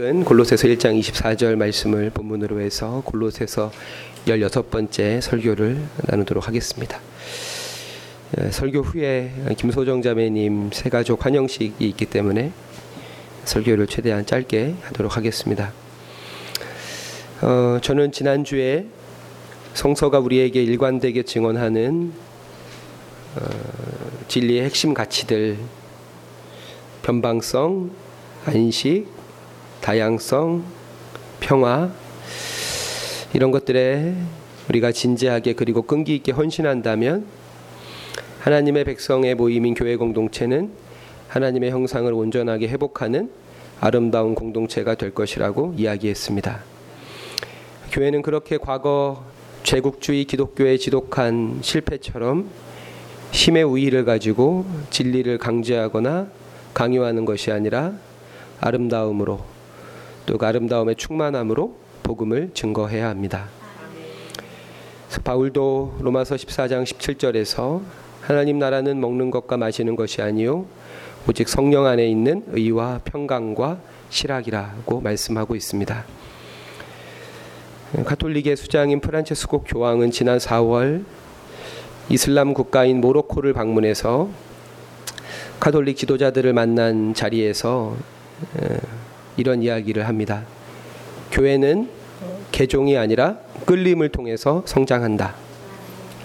골로새서 1장 24절 말씀을 본문으로 해서 골로새서 16번째 설교를 나누도록 하겠습니다. 예, 설교 후에 김소정 자매님 새가족 환영식이 있기 때문에 설교를 최대한 짧게 하도록 하겠습니다. 어, 저는 지난주에 성서가 우리에게 일관되게 증언하는 어, 진리의 핵심 가치들 변방성, 안식, 다양성, 평화 이런 것들에 우리가 진지하게 그리고 끈기 있게 헌신한다면 하나님의 백성의 모임인 교회 공동체는 하나님의 형상을 온전하게 회복하는 아름다운 공동체가 될 것이라고 이야기했습니다. 교회는 그렇게 과거 제국주의 기독교의 지독한 실패처럼 힘의 우위를 가지고 진리를 강제하거나 강요하는 것이 아니라 아름다움으로 또그 아름다움의 충만함으로 복음을 증거해야 합니다. 바울도 로마서 14장 17절에서 하나님 나라는 먹는 것과 마시는 것이 아니요 오직 성령 안에 있는 의와 평강과 실학이라고 말씀하고 있습니다. 가톨릭의 수장인 프란체스코 교황은 지난 4월 이슬람 국가인 모로코를 방문해서 가톨릭 지도자들을 만난 자리에서 이런 이야기를 합니다. 교회는 개종이 아니라 끌림을 통해서 성장한다.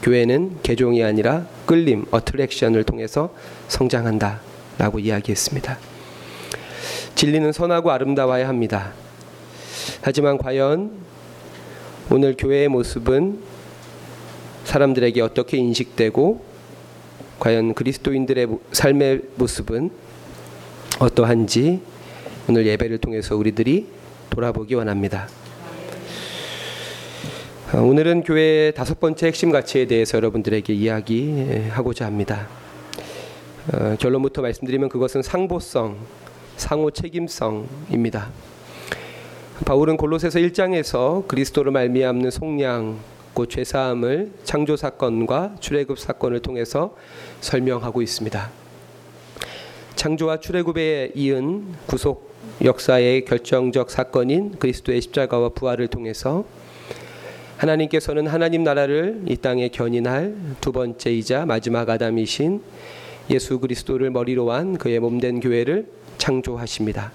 교회는 개종이 아니라 끌림, 어트랙션을 통해서 성장한다. 라고 이야기했습니다. 진리는 선하고 아름다워야 합니다. 하지만 과연 오늘 교회의 모습은 사람들에게 어떻게 인식되고 과연 그리스도인들의 삶의 모습은 어떠한지 오늘 예배를 통해서 우리들이 돌아보기 원합니다. 어, 오늘은 교회의 다섯 번째 핵심 가치에 대해서 여러분들에게 이야기하고자 합니다. 어, 결론부터 말씀드리면 그것은 상보성, 상호 책임성입니다. 바울은 골로새서 1장에서 그리스도를 말미암는 속량, 곧 죄사함을 창조 사건과 출애굽 사건을 통해서 설명하고 있습니다. 창조와 출애굽에 이은 구속 역사의 결정적 사건인 그리스도의 십자가와 부활을 통해서 하나님께서는 하나님 나라를 이 땅에 견인할 두 번째이자 마지막 아담이신 예수 그리스도를 머리로 한 그의 몸된 교회를 창조하십니다.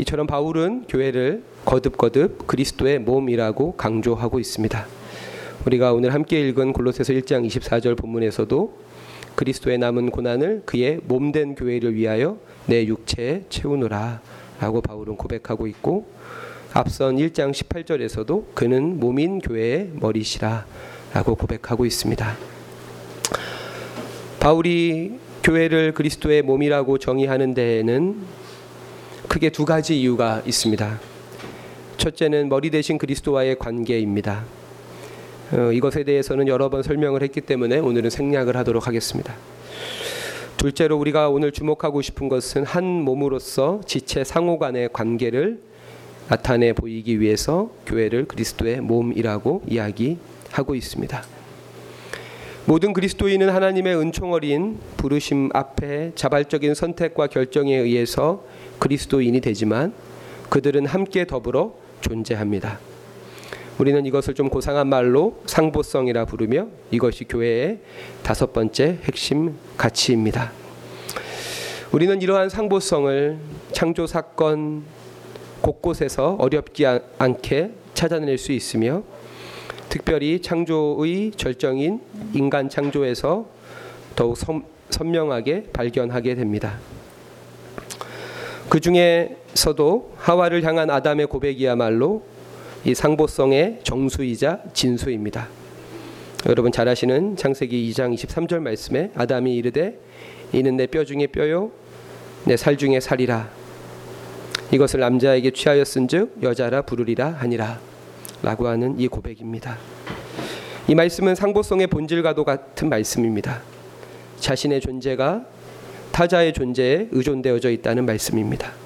이처럼 바울은 교회를 거듭거듭 그리스도의 몸이라고 강조하고 있습니다. 우리가 오늘 함께 읽은 골로새서 1장 24절 본문에서도 그리스도의 남은 고난을 그의 몸된 교회를 위하여 내 육체에 채우노라 라고 바울은 고백하고 있고 앞선 1장 18절에서도 그는 몸인 교회의 머리시라 라고 고백하고 있습니다. 바울이 교회를 그리스도의 몸이라고 정의하는 데에는 크게 두 가지 이유가 있습니다. 첫째는 머리 대신 그리스도와의 관계입니다. 어, 이것에 대해서는 여러 번 설명을 했기 때문에 오늘은 생략을 하도록 하겠습니다. 둘째로 우리가 오늘 주목하고 싶은 것은 한 몸으로서 지체 상호 간의 관계를 나타내 보이기 위해서 교회를 그리스도의 몸이라고 이야기하고 있습니다. 모든 그리스도인은 하나님의 은총 어린 부르심 앞에 자발적인 선택과 결정에 의해서 그리스도인이 되지만 그들은 함께 더불어 존재합니다. 우리는 이것을 좀 고상한 말로 상보성이라 부르며 이것이 교회의 다섯 번째 핵심 가치입니다. 우리는 이러한 상보성을 창조 사건 곳곳에서 어렵지 않게 찾아낼 수 있으며 특별히 창조의 절정인 인간 창조에서 더욱 선, 선명하게 발견하게 됩니다. 그 중에서도 하와를 향한 아담의 고백이야말로 이 상보성의 정수이자 진수입니다. 여러분 잘 아시는 창세기 2장 23절 말씀에 아담이 이르되 이는 내 뼈 중에 뼈요 내 살 중에 살이라 이것을 남자에게 취하였은즉 여자라 부르리라 하니라 라고 하는 이 고백입니다. 이 말씀은 상보성의 본질과도 같은 말씀입니다. 자신의 존재가 타자의 존재에 의존되어져 있다는 말씀입니다.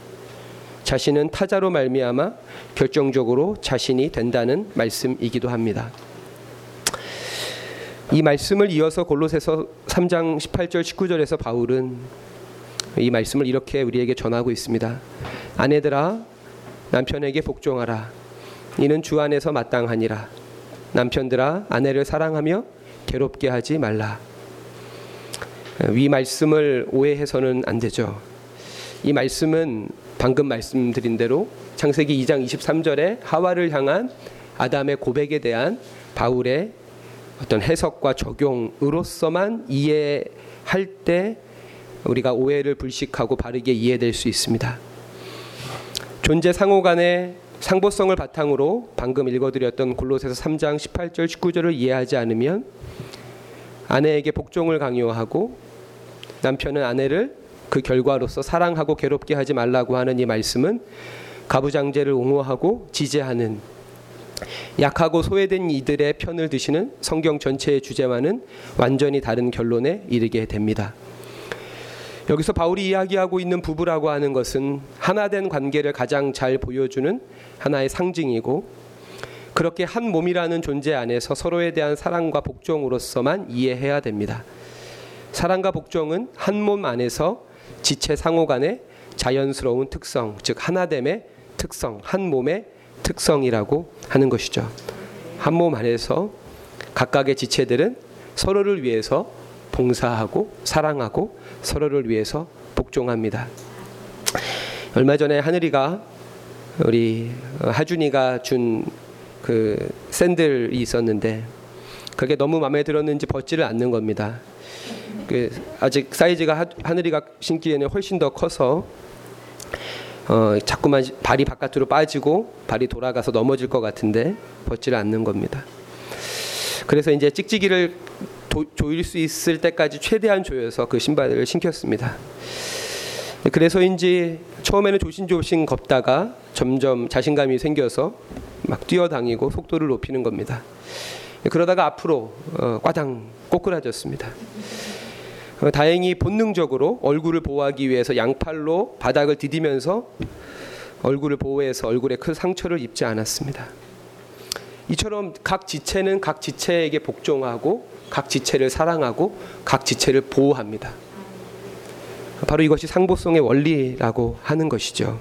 자신은 타자로 말미암아 결정적으로 자신이 된다는 말씀이기도 합니다. 이 말씀을 이어서 골로새서 3장 18절 19절에서 바울은 이 말씀을 이렇게 우리에게 전하고 있습니다. 아내들아 남편에게 복종하라. 이는 주 안에서 마땅하니라. 남편들아 아내를 사랑하며 괴롭게 하지 말라. 위 말씀을 오해해서는 안 되죠. 이 말씀은 방금 말씀드린 대로 창세기 2장 23절에 하와를 향한 아담의 고백에 대한 바울의 어떤 해석과 적용으로서만 이해할 때 우리가 오해를 불식하고 바르게 이해될 수 있습니다. 존재 상호 간의 상보성을 바탕으로 방금 읽어드렸던 골로새서 3장 18절 19절을 이해하지 않으면 아내에게 복종을 강요하고 남편은 아내를 그 결과로서 사랑하고 괴롭게 하지 말라고 하는 이 말씀은 가부장제를 옹호하고 지지하는 약하고 소외된 이들의 편을 드시는 성경 전체의 주제와는 완전히 다른 결론에 이르게 됩니다. 여기서 바울이 이야기하고 있는 부부라고 하는 것은 하나된 관계를 가장 잘 보여주는 하나의 상징이고 그렇게 한 몸이라는 존재 안에서 서로에 대한 사랑과 복종으로서만 이해해야 됩니다. 사랑과 복종은 한 몸 안에서 지체 상호 간의 자연스러운 특성, 즉 하나됨의 특성, 한 몸의 특성이라고 하는 것이죠. 한 몸 안에서 각각의 지체들은 서로를 위해서 봉사하고 사랑하고 서로를 위해서 복종합니다. 얼마 전에 하늘이가 우리 하준이가 준 그 샌들이 있었는데 그게 너무 마음에 들었는지 벗지를 않는 겁니다. 그 아직 사이즈가 하늘이가 신기에는 훨씬 더 커서 어, 자꾸만 발이 바깥으로 빠지고 발이 돌아가서 넘어질 것 같은데 벗지를 않는 겁니다. 그래서 이제 찍찍이를 도, 조일 수 있을 때까지 최대한 조여서 그 신발을 신겼습니다. 그래서인지 처음에는 조심조심 걷다가 점점 자신감이 생겨서 막 뛰어다니고 속도를 높이는 겁니다. 그러다가 앞으로 어, 꽈당 꼬꾸라졌습니다. 어, 다행히 본능적으로 얼굴을 보호하기 위해서 양팔로 바닥을 디디면서 얼굴을 보호해서 얼굴에 큰 상처를 입지 않았습니다. 이처럼 각 지체는 각 지체에게 복종하고 각 지체를 사랑하고 각 지체를 보호합니다. 바로 이것이 상보성의 원리라고 하는 것이죠.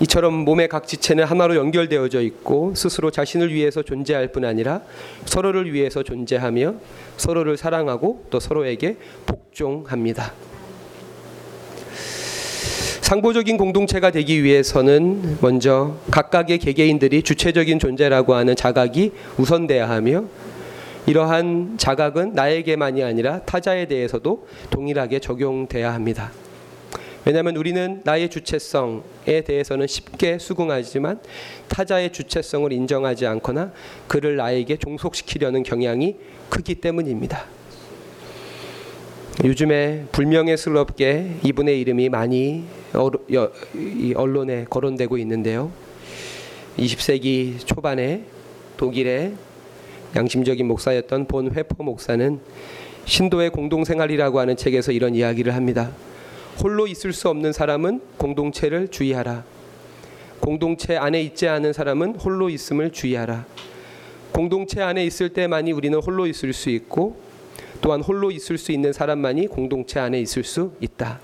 이처럼 몸의 각 지체는 하나로 연결되어져 있고 스스로 자신을 위해서 존재할 뿐 아니라 서로를 위해서 존재하며 서로를 사랑하고 또 서로에게 복종합니다. 상보적인 공동체가 되기 위해서는 먼저 각각의 개개인들이 주체적인 존재라고 하는 자각이 우선돼야 하며 이러한 자각은 나에게만이 아니라 타자에 대해서도 동일하게 적용돼야 합니다. 왜냐하면 우리는 나의 주체성에 대해서는 쉽게 수긍하지만 타자의 주체성을 인정하지 않거나 그를 나에게 종속시키려는 경향이 크기 때문입니다. 요즘에 불명예스럽게 이분의 이름이 많이 언론에 거론되고 있는데요. 20세기 초반에 독일의 양심적인 목사였던 본 회퍼 목사는 신도의 공동생활이라고 하는 책에서 이런 이야기를 합니다. 홀로 있을 수 없는 사람은 공동체를 주의하라. 공동체 안에 있지 않은 사람은 홀로 있음을 주의하라. 공동체 안에 있을 때만이 우리는 홀로 있을 수 있고 또한 홀로 있을 수 있는 사람만이 공동체 안에 있을 수 있다.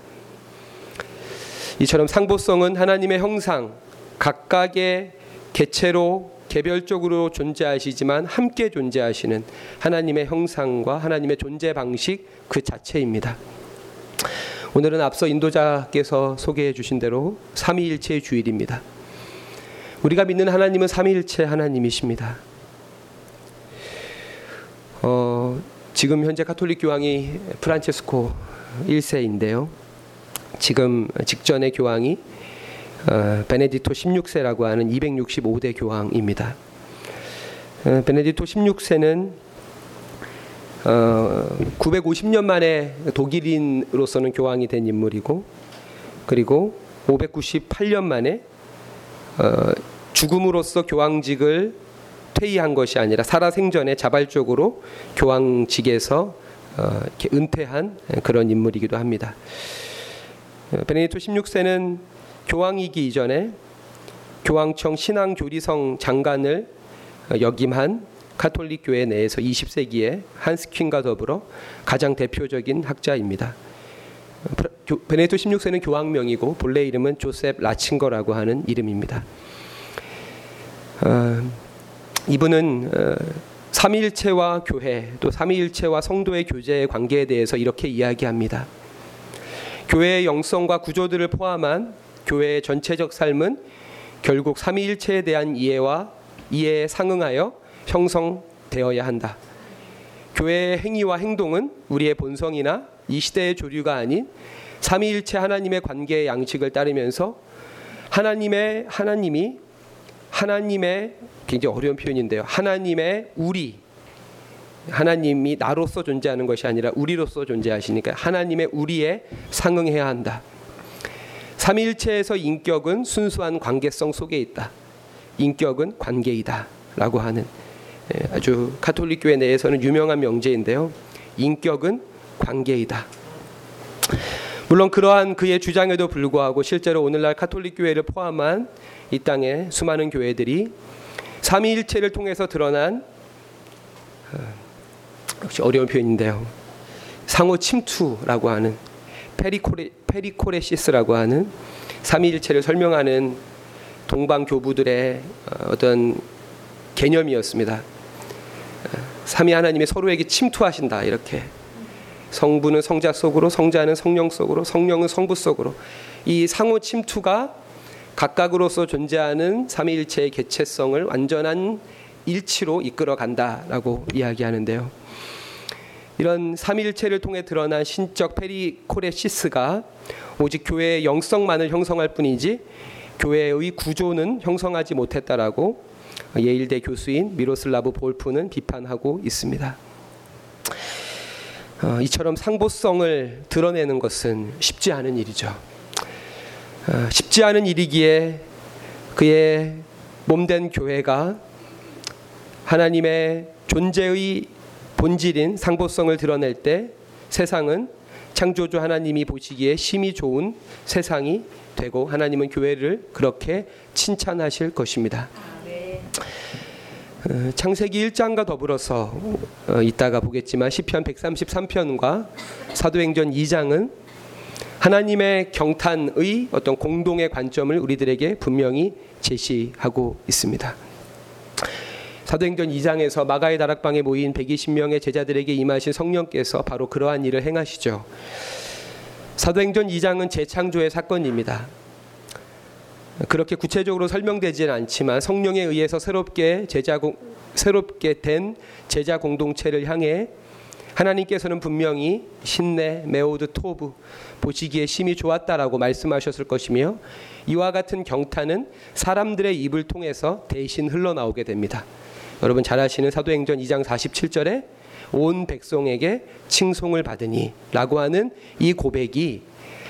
이처럼 상보성은 하나님의 형상, 각각의 개체로 개별적으로 존재하시지만 함께 존재하시는 하나님의 형상과 하나님의 존재 방식 그 자체입니다. 오늘은 앞서 인도자께서 소개해 주신 대로 삼위일체의 주일입니다. 우리가 믿는 하나님은 삼위일체 하나님이십니다. 어, 지금 현재 카톨릭 교황이 프란체스코 1세인데요. 지금 직전의 교황이 어, 베네디토 16세라고 하는 265대 교황입니다. 어, 베네디토 16세는 어, 950년 만에 독일인으로서는 교황이 된 인물이고 그리고 598년 만에 어, 죽음으로써 교황직을 퇴위한 것이 아니라 살아생전에 자발적으로 교황직에서 어, 은퇴한 그런 인물이기도 합니다. 베네디토 16세는 교황이기 이전에 교황청 신앙교리성 장관을 역임한 카톨릭 교회 내에서 20세기에 한스 퀸과 더불어 가장 대표적인 학자입니다. 베네토 16세는 교황명이고 본래 이름은 조셉 라친거라고 하는 이름입니다. 어, 이분은 어, 삼위일체와 교회 또 삼위일체와 성도의 교제의 관계에 대해서 이렇게 이야기합니다. 교회의 영성과 구조들을 포함한 교회의 전체적 삶은 결국 삼위일체에 대한 이해와 이해에 상응하여 형성되어야 한다. 교회의 행위와 행동은 우리의 본성이나 이 시대의 조류가 아닌 삼위일체 하나님의 관계의 양식을 따르면서 하나님의 하나님이 하나님의 굉장히 어려운 표현인데요. 하나님의 우리 하나님이 나로서 존재하는 것이 아니라 우리로서 존재하시니까 하나님의 우리에 상응해야 한다. 삼일체에서 인격은 순수한 관계성 속에 있다. 인격은 관계이다라고 하는 예, 아주 카톨릭 교회 내에서는 유명한 명제인데요. 인격은 관계이다. 물론 그러한 그의 주장에도 불구하고 실제로 오늘날 카톨릭 교회를 포함한 이 땅의 수많은 교회들이 삼위일체를 통해서 드러난 어, 역시 어려운 표현인데요. 상호 침투라고 하는 perichore perichoresis라고 하는 삼위일체를 설명하는 동방 교부들의 어, 어떤 개념이었습니다. 삼위 하나님이 서로에게 침투하신다 이렇게 성부는 성자 속으로 성자는 성령 속으로 성령은 성부 속으로 이 상호 침투가 각각으로서 존재하는 삼위일체의 개체성을 완전한 일치로 이끌어 간다라고 이야기하는데요. 이런 삼위일체를 통해 드러난 신적 perichoresis가 오직 교회의 영성만을 형성할 뿐이지 교회의 구조는 형성하지 못했다라고 예일대 교수인 미로슬라브 볼프는 비판하고 있습니다. 어, 이처럼 상보성을 드러내는 것은 쉽지 않은 일이죠. 어, 쉽지 않은 일이기에 그의 몸된 교회가 하나님의 존재의 본질인 상보성을 드러낼 때 세상은 창조주 하나님이 보시기에 심히 좋은 세상이 되고 하나님은 교회를 그렇게 칭찬하실 것입니다. 어, 창세기 1장과 더불어서 어, 이따가 보겠지만 시편 133편과 사도행전 2장은 하나님의 경탄의 어떤 공동의 관점을 우리들에게 분명히 제시하고 있습니다. 사도행전 2장에서 마가의 다락방에 모인 120명의 제자들에게 임하신 성령께서 바로 그러한 일을 행하시죠. 사도행전 2장은 재창조의 사건입니다. 그렇게 구체적으로 설명되지는 않지만 성령에 의해서 새롭게 제자 공, 새롭게 된 제자 공동체를 향해 하나님께서는 분명히 신내 메오드 토브 보시기에 심히 좋았다라고 말씀하셨을 것이며 이와 같은 경탄은 사람들의 입을 통해서 대신 흘러나오게 됩니다. 여러분 잘 아시는 사도행전 2장 47절에 온 백성에게 칭송을 받으니라고 하는 이 고백이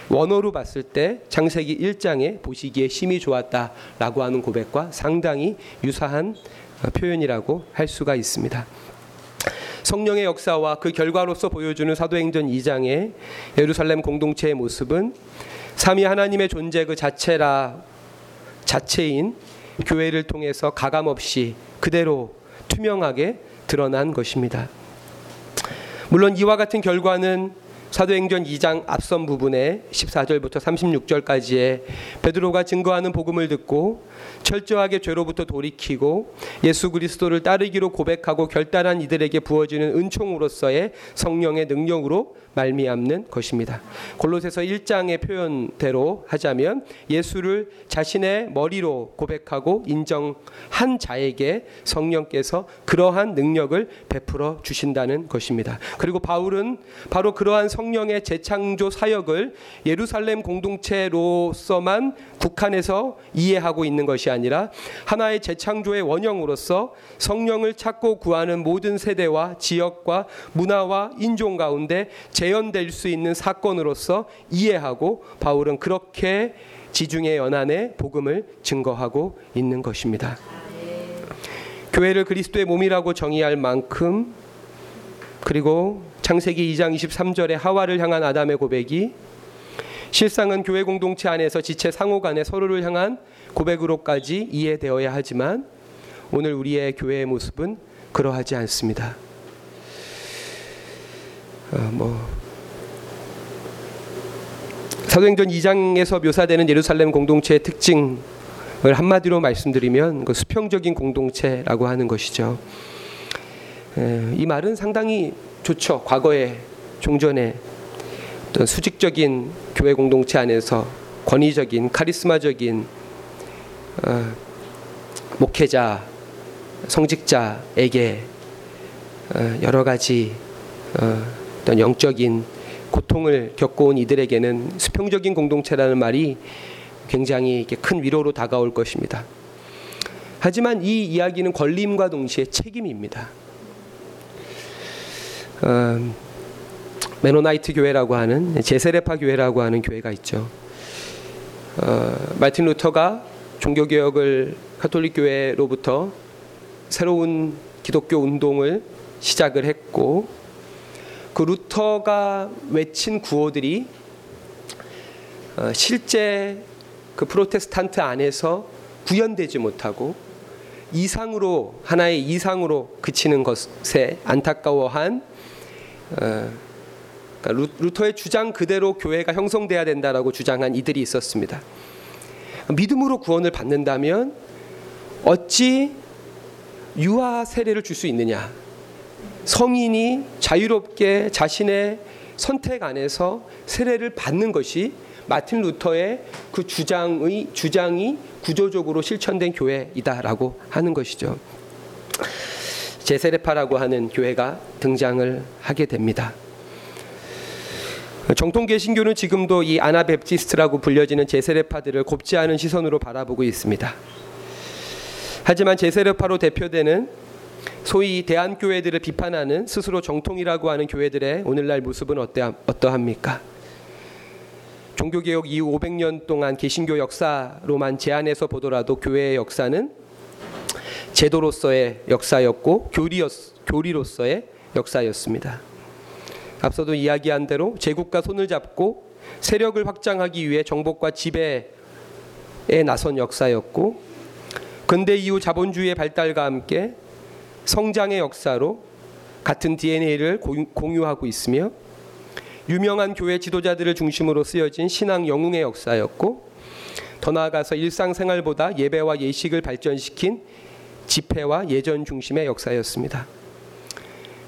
원어로 봤을 때 창세기 1장에 보시기에 심히 좋았다라고 하는 고백과 상당히 유사한 어, 표현이라고 할 수가 있습니다. 성령의 역사와 그 결과로서 보여주는 사도행전 2장의 예루살렘 공동체의 모습은 삼위 하나님의 존재 그 자체라 자체인 교회를 통해서 가감 없이 그대로 투명하게 드러난 것입니다. 물론 이와 같은 결과는 사도행전 2장 앞선 부분에 14절부터 36절까지의 베드로가 증거하는 복음을 듣고 철저하게 죄로부터 돌이키고 예수 그리스도를 따르기로 고백하고 결단한 이들에게 부어지는 은총으로서의 성령의 능력으로 말미암는 것입니다. 골로새서 1장의 표현대로 하자면 예수를 자신의 머리로 고백하고 인정한 자에게 성령께서 그러한 능력을 베풀어 주신다는 것입니다. 그리고 바울은 바로 그러한 성령의 재창조 사역을 예루살렘 공동체로서만 국한해서 이해하고 있는 것이 아니라 하나의 재창조의 원형으로서 성령을 찾고 구하는 모든 세대와 지역과 문화와 인종 가운데 재현될 수 있는 사건으로서 이해하고 바울은 그렇게 지중해 연안의 복음을 증거하고 있는 것입니다. 교회를 그리스도의 몸이라고 정의할 만큼 그리고 창세기 2장 23절에 하와를 향한 아담의 고백이 실상은 교회 공동체 안에서 지체 상호 간에 서로를 향한 고백으로까지 이해되어야 하지만 오늘 우리의 교회의 모습은 그러하지 않습니다. 어, 뭐 사도행전 2장에서 묘사되는 예루살렘 공동체의 특징을 한마디로 말씀드리면 그 수평적인 공동체라고 하는 것이죠. 이 말은 상당히 좋죠. 과거에 종전에 어떤 수직적인 교회 공동체 안에서 권위적인 카리스마적인 어, 목회자 성직자에게 어, 여러 가지 어, 어떤 영적인 고통을 겪어온 이들에게는 수평적인 공동체라는 말이 굉장히 큰 위로로 다가올 것입니다. 하지만 이 이야기는 권리임과 동시에 책임입니다. 어, 메노나이트 교회라고 하는 재세례파 교회라고 하는 교회가 있죠. 어, 마틴 루터가 종교 개혁을 카톨릭 교회로부터 새로운 기독교 운동을 시작을 했고 그 루터가 외친 구호들이 어, 실제 그 프로테스탄트 안에서 구현되지 못하고 이상으로 하나의 이상으로 그치는 것에 안타까워한 어, 그러니까 루터의 주장 그대로 교회가 형성돼야 된다라고 주장한 이들이 있었습니다. 믿음으로 구원을 받는다면 어찌 유아 세례를 줄 수 있느냐? 성인이 자유롭게 자신의 선택 안에서 세례를 받는 것이 마틴 루터의 그 주장의 주장이 구조적으로 실천된 교회이다라고 하는 것이죠. 제세례파라고 하는 교회가 등장을 하게 됩니다. 정통 개신교는 지금도 이 아나베프티스트라고 불려지는 제세례파들을 곱지 않은 시선으로 바라보고 있습니다. 하지만 제세례파로 대표되는 소위 대한교회들을 비판하는 스스로 정통이라고 하는 교회들의 오늘날 모습은 어떠, 어떠합니까? 종교개혁 이후 500년 동안 개신교 역사로만 제한해서 보더라도 교회의 역사는 제도로서의 역사였고 교리였, 교리로서의 역사였습니다. 앞서도 이야기한 대로 제국과 손을 잡고 세력을 확장하기 위해 정복과 지배에 나선 역사였고 근대 이후 자본주의의 발달과 함께 성장의 역사로 같은 DNA를 공유하고 있으며 유명한 교회 지도자들을 중심으로 쓰여진 신앙 영웅의 역사였고 더 나아가서 일상생활보다 예배와 예식을 발전시킨 집회와 예전 중심의 역사였습니다.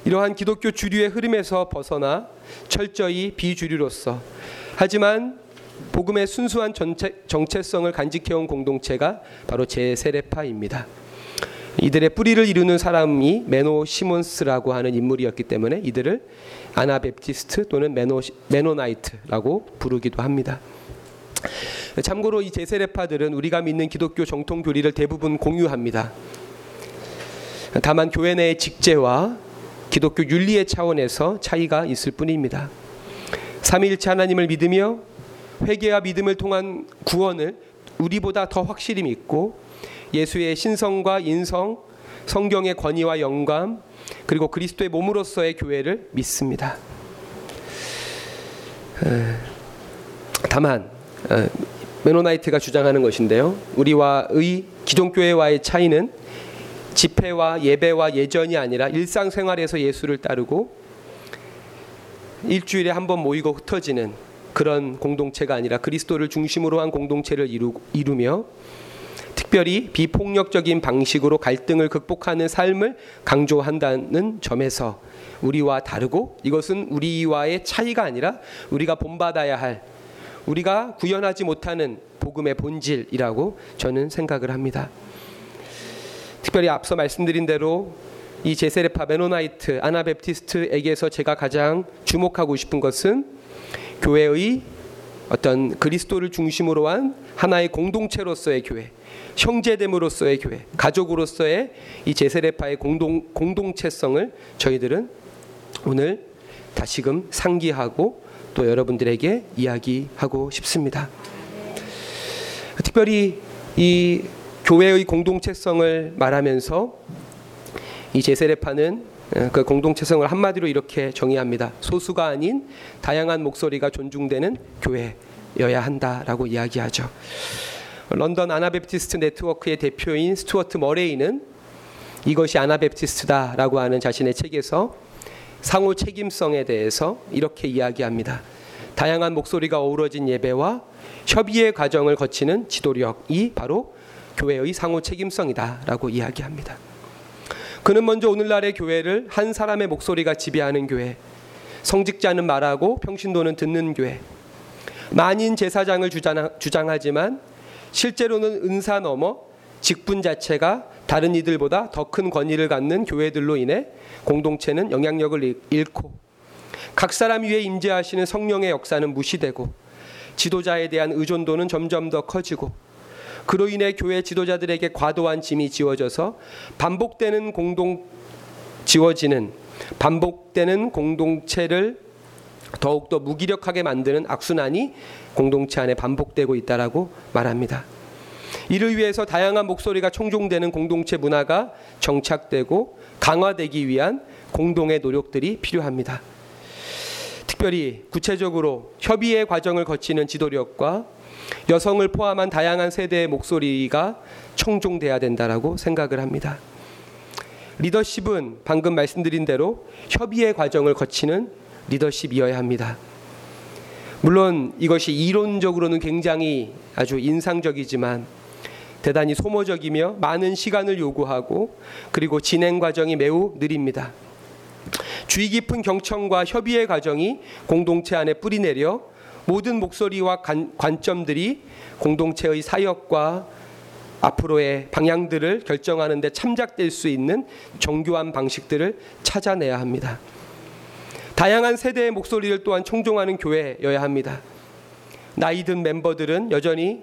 이러한 기독교 주류의 흐름에서 벗어나 철저히 비주류로서 하지만 복음의 순수한 전체, 정체성을 간직해온 공동체가 바로 재세례파입니다. 이들의 뿌리를 이루는 사람이 메노 시몬스라고 하는 인물이었기 때문에 이들을 Anabaptist 또는 메노 메노나이트라고 부르기도 합니다. 참고로 이 재세례파들은 우리가 믿는 기독교 정통 교리를 대부분 공유합니다. 다만 교회 내의 직제와 기독교 윤리의 차원에서 차이가 있을 뿐입니다. 삼위일체 하나님을 믿으며 회개와 믿음을 통한 구원을 우리보다 더 확실히 믿고 예수의 신성과 인성, 성경의 권위와 영감, 그리고 그리스도의 몸으로서의 교회를 믿습니다. 다만 메노나이트가 주장하는 것인데요. 우리와 의 기존 교회와의 차이는 집회와 예배와 예전이 아니라 일상생활에서 예수를 따르고 일주일에 한 번 모이고 흩어지는 그런 공동체가 아니라 그리스도를 중심으로 한 공동체를 이루, 이루며 특별히 비폭력적인 방식으로 갈등을 극복하는 삶을 강조한다는 점에서 우리와 다르고 이것은 우리와의 차이가 아니라 우리가 본받아야 할 우리가 구현하지 못하는 복음의 본질이라고 저는 생각을 합니다. 특별히 앞서 말씀드린 대로 이 재세례파 Mennonite Anabaptist에게서 제가 가장 주목하고 싶은 것은 교회의 어떤 그리스도를 중심으로 한 하나의 공동체로서의 교회, 형제됨으로서의 교회, 가족으로서의 이 재세례파의 공동 공동체성을 저희들은 오늘 다시금 상기하고 또 여러분들에게 이야기하고 싶습니다. 특별히 이 교회의 공동체성을 말하면서 이 재세례파는 어, 그 공동체성을 한마디로 이렇게 정의합니다. 소수가 아닌 다양한 목소리가 존중되는 교회여야 한다라고 이야기하죠. 런던 Anabaptist 네트워크의 대표인 스튜어트 머레이는 이것이 Anabaptist다라고 하는 자신의 책에서 상호 책임성에 대해서 이렇게 이야기합니다. 다양한 목소리가 어우러진 예배와 협의의 과정을 거치는 지도력이 바로 교회의 상호 책임성이다라고 이야기합니다. 그는 먼저 오늘날의 교회를 한 사람의 목소리가 지배하는 교회, 성직자는 말하고 평신도는 듣는 교회, 만인 제사장을 주장하지만 실제로는 은사 넘어 직분 자체가 다른 이들보다 더 큰 권위를 갖는 교회들로 인해 공동체는 영향력을 잃고 각 사람 위에 임재하시는 성령의 역사는 무시되고 지도자에 대한 의존도는 점점 더 커지고 그로 인해 교회 지도자들에게 과도한 짐이 지워져서 반복되는 공동 지워지는 반복되는 공동체를 더욱더 무기력하게 만드는 악순환이 공동체 안에 반복되고 있다라고 말합니다. 이를 위해서 다양한 목소리가 총종되는 공동체 문화가 정착되고 강화되기 위한 공동의 노력들이 필요합니다. 특별히 구체적으로 협의의 과정을 거치는 지도력과 여성을 포함한 다양한 세대의 목소리가 청종돼야 된다라고 생각을 합니다. 리더십은 방금 말씀드린 대로 협의의 과정을 거치는 리더십이어야 합니다. 물론 이것이 이론적으로는 굉장히 아주 인상적이지만 대단히 소모적이며 많은 시간을 요구하고 그리고 진행 과정이 매우 느립니다. 주의 깊은 경청과 협의의 과정이 공동체 안에 뿌리내려 모든 목소리와 관, 관점들이 공동체의 사역과 앞으로의 방향들을 결정하는 데 참작될 수 있는 정교한 방식들을 찾아내야 합니다. 다양한 세대의 목소리를 또한 총종하는 교회여야 합니다. 나이 든 멤버들은 여전히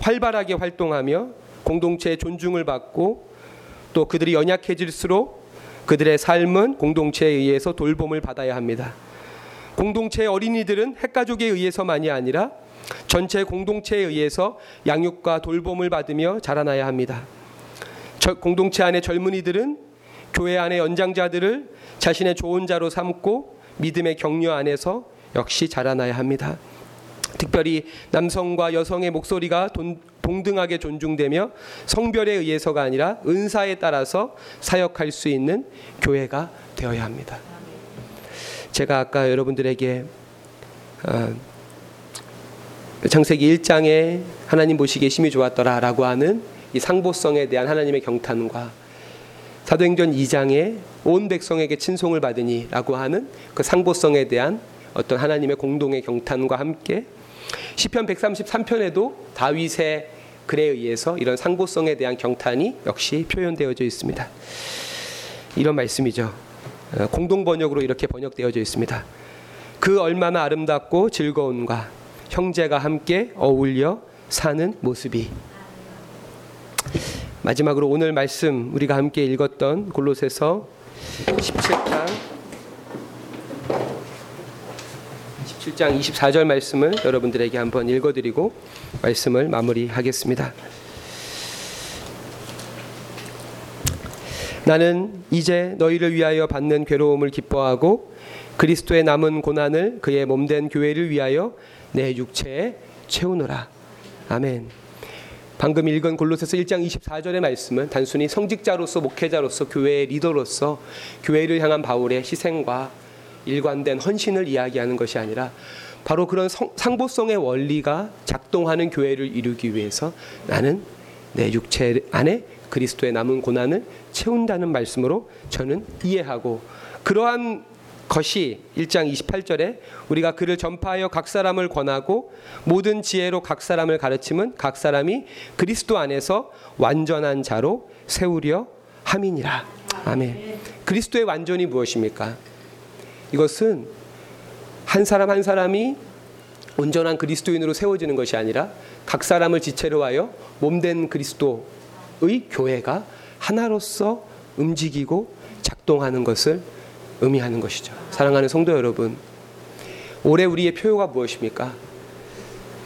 활발하게 활동하며 공동체의 존중을 받고 또 그들이 연약해질수록 그들의 삶은 공동체에 의해서 돌봄을 받아야 합니다. 공동체의 어린이들은 핵가족에 의해서만이 아니라 전체 공동체에 의해서 양육과 돌봄을 받으며 자라나야 합니다. 공동체 안의 젊은이들은 교회 안의 연장자들을 자신의 좋은 자로 삼고 믿음의 격려 안에서 역시 자라나야 합니다. 특별히 남성과 여성의 목소리가 돈, 동등하게 존중되며 성별에 의해서가 아니라 은사에 따라서 사역할 수 있는 교회가 되어야 합니다. 제가 아까 여러분들에게 어, 창세기 1장에 하나님 보시기에 심히 좋았더라라고 하는 이 상보성에 대한 하나님의 경탄과 사도행전 2장에 온 백성에게 친송을 받으니라고 하는 그 상보성에 대한 어떤 하나님의 공동의 경탄과 함께 시편 133편에도 다윗의 글에 의해서 이런 상보성에 대한 경탄이 역시 표현되어져 있습니다. 이런 말씀이죠. 어, 공동 번역으로 이렇게 번역되어져 있습니다. 그 얼마나 아름답고 즐거운가 형제가 함께 어울려 사는 모습이 마지막으로 오늘 말씀 우리가 함께 읽었던 골로새서 17장 17장 24절 말씀을 여러분들에게 한번 읽어드리고 말씀을 마무리하겠습니다. 나는 이제 너희를 위하여 받는 괴로움을 기뻐하고 그리스도의 남은 고난을 그의 몸된 교회를 위하여 내 육체에 채우노라. 아멘. 방금 읽은 골로새서 1장 24절의 말씀은 단순히 성직자로서 목회자로서 교회의 리더로서 교회를 향한 바울의 희생과 일관된 헌신을 이야기하는 것이 아니라 바로 그런 성, 상보성의 원리가 작동하는 교회를 이루기 위해서 나는 내 육체 안에 그리스도의 남은 고난을 채운다는 말씀으로 저는 이해하고 그러한 것이 1장 28절에 우리가 그를 전파하여 각 사람을 권하고 모든 지혜로 각 사람을 가르침은 각 사람이 그리스도 안에서 완전한 자로 세우려 함이니라. 아멘. 그리스도의 완전이 무엇입니까? 이것은 한 사람 한 사람이 온전한 그리스도인으로 세워지는 것이 아니라 각 사람을 지체로 하여 몸된 그리스도의 교회가 하나로서 움직이고 작동하는 것을 의미하는 것이죠. 사랑하는 성도 여러분, 올해 우리의 표요가 무엇입니까?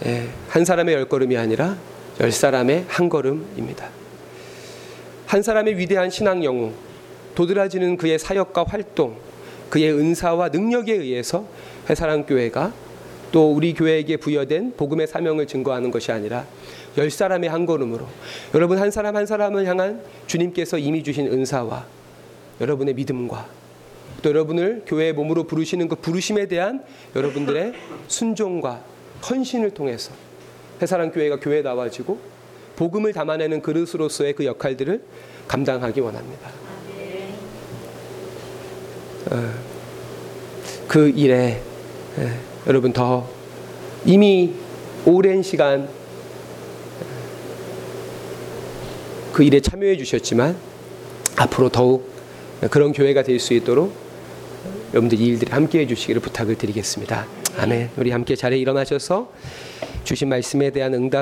예, 한 사람의 열 걸음이 아니라 열 사람의 한 걸음입니다. 한 사람의 위대한 신앙 영웅, 도드라지는 그의 사역과 활동, 그의 은사와 능력에 의해서 회사랑 교회가 또 우리 교회에게 부여된 복음의 사명을 증거하는 것이 아니라 열 사람의 한 걸음으로 여러분 한 사람 한 사람을 향한 주님께서 이미 주신 은사와 여러분의 믿음과 또 여러분을 교회의 몸으로 부르시는 그 부르심에 대한 여러분들의 순종과 헌신을 통해서 해사랑 교회가 교회에 나와지고 복음을 담아내는 그릇으로서의 그 역할들을 감당하기 원합니다. 어, 그 일에 예, 여러분 더 이미 오랜 시간 그 일에 참여해 주셨지만 앞으로 더욱 그런 교회가 될 수 있도록 여러분들 이 일들을 함께 해 주시기를 부탁을 드리겠습니다. 아멘. 우리 함께 자리에 일어나셔서 주신 말씀에 대한 응답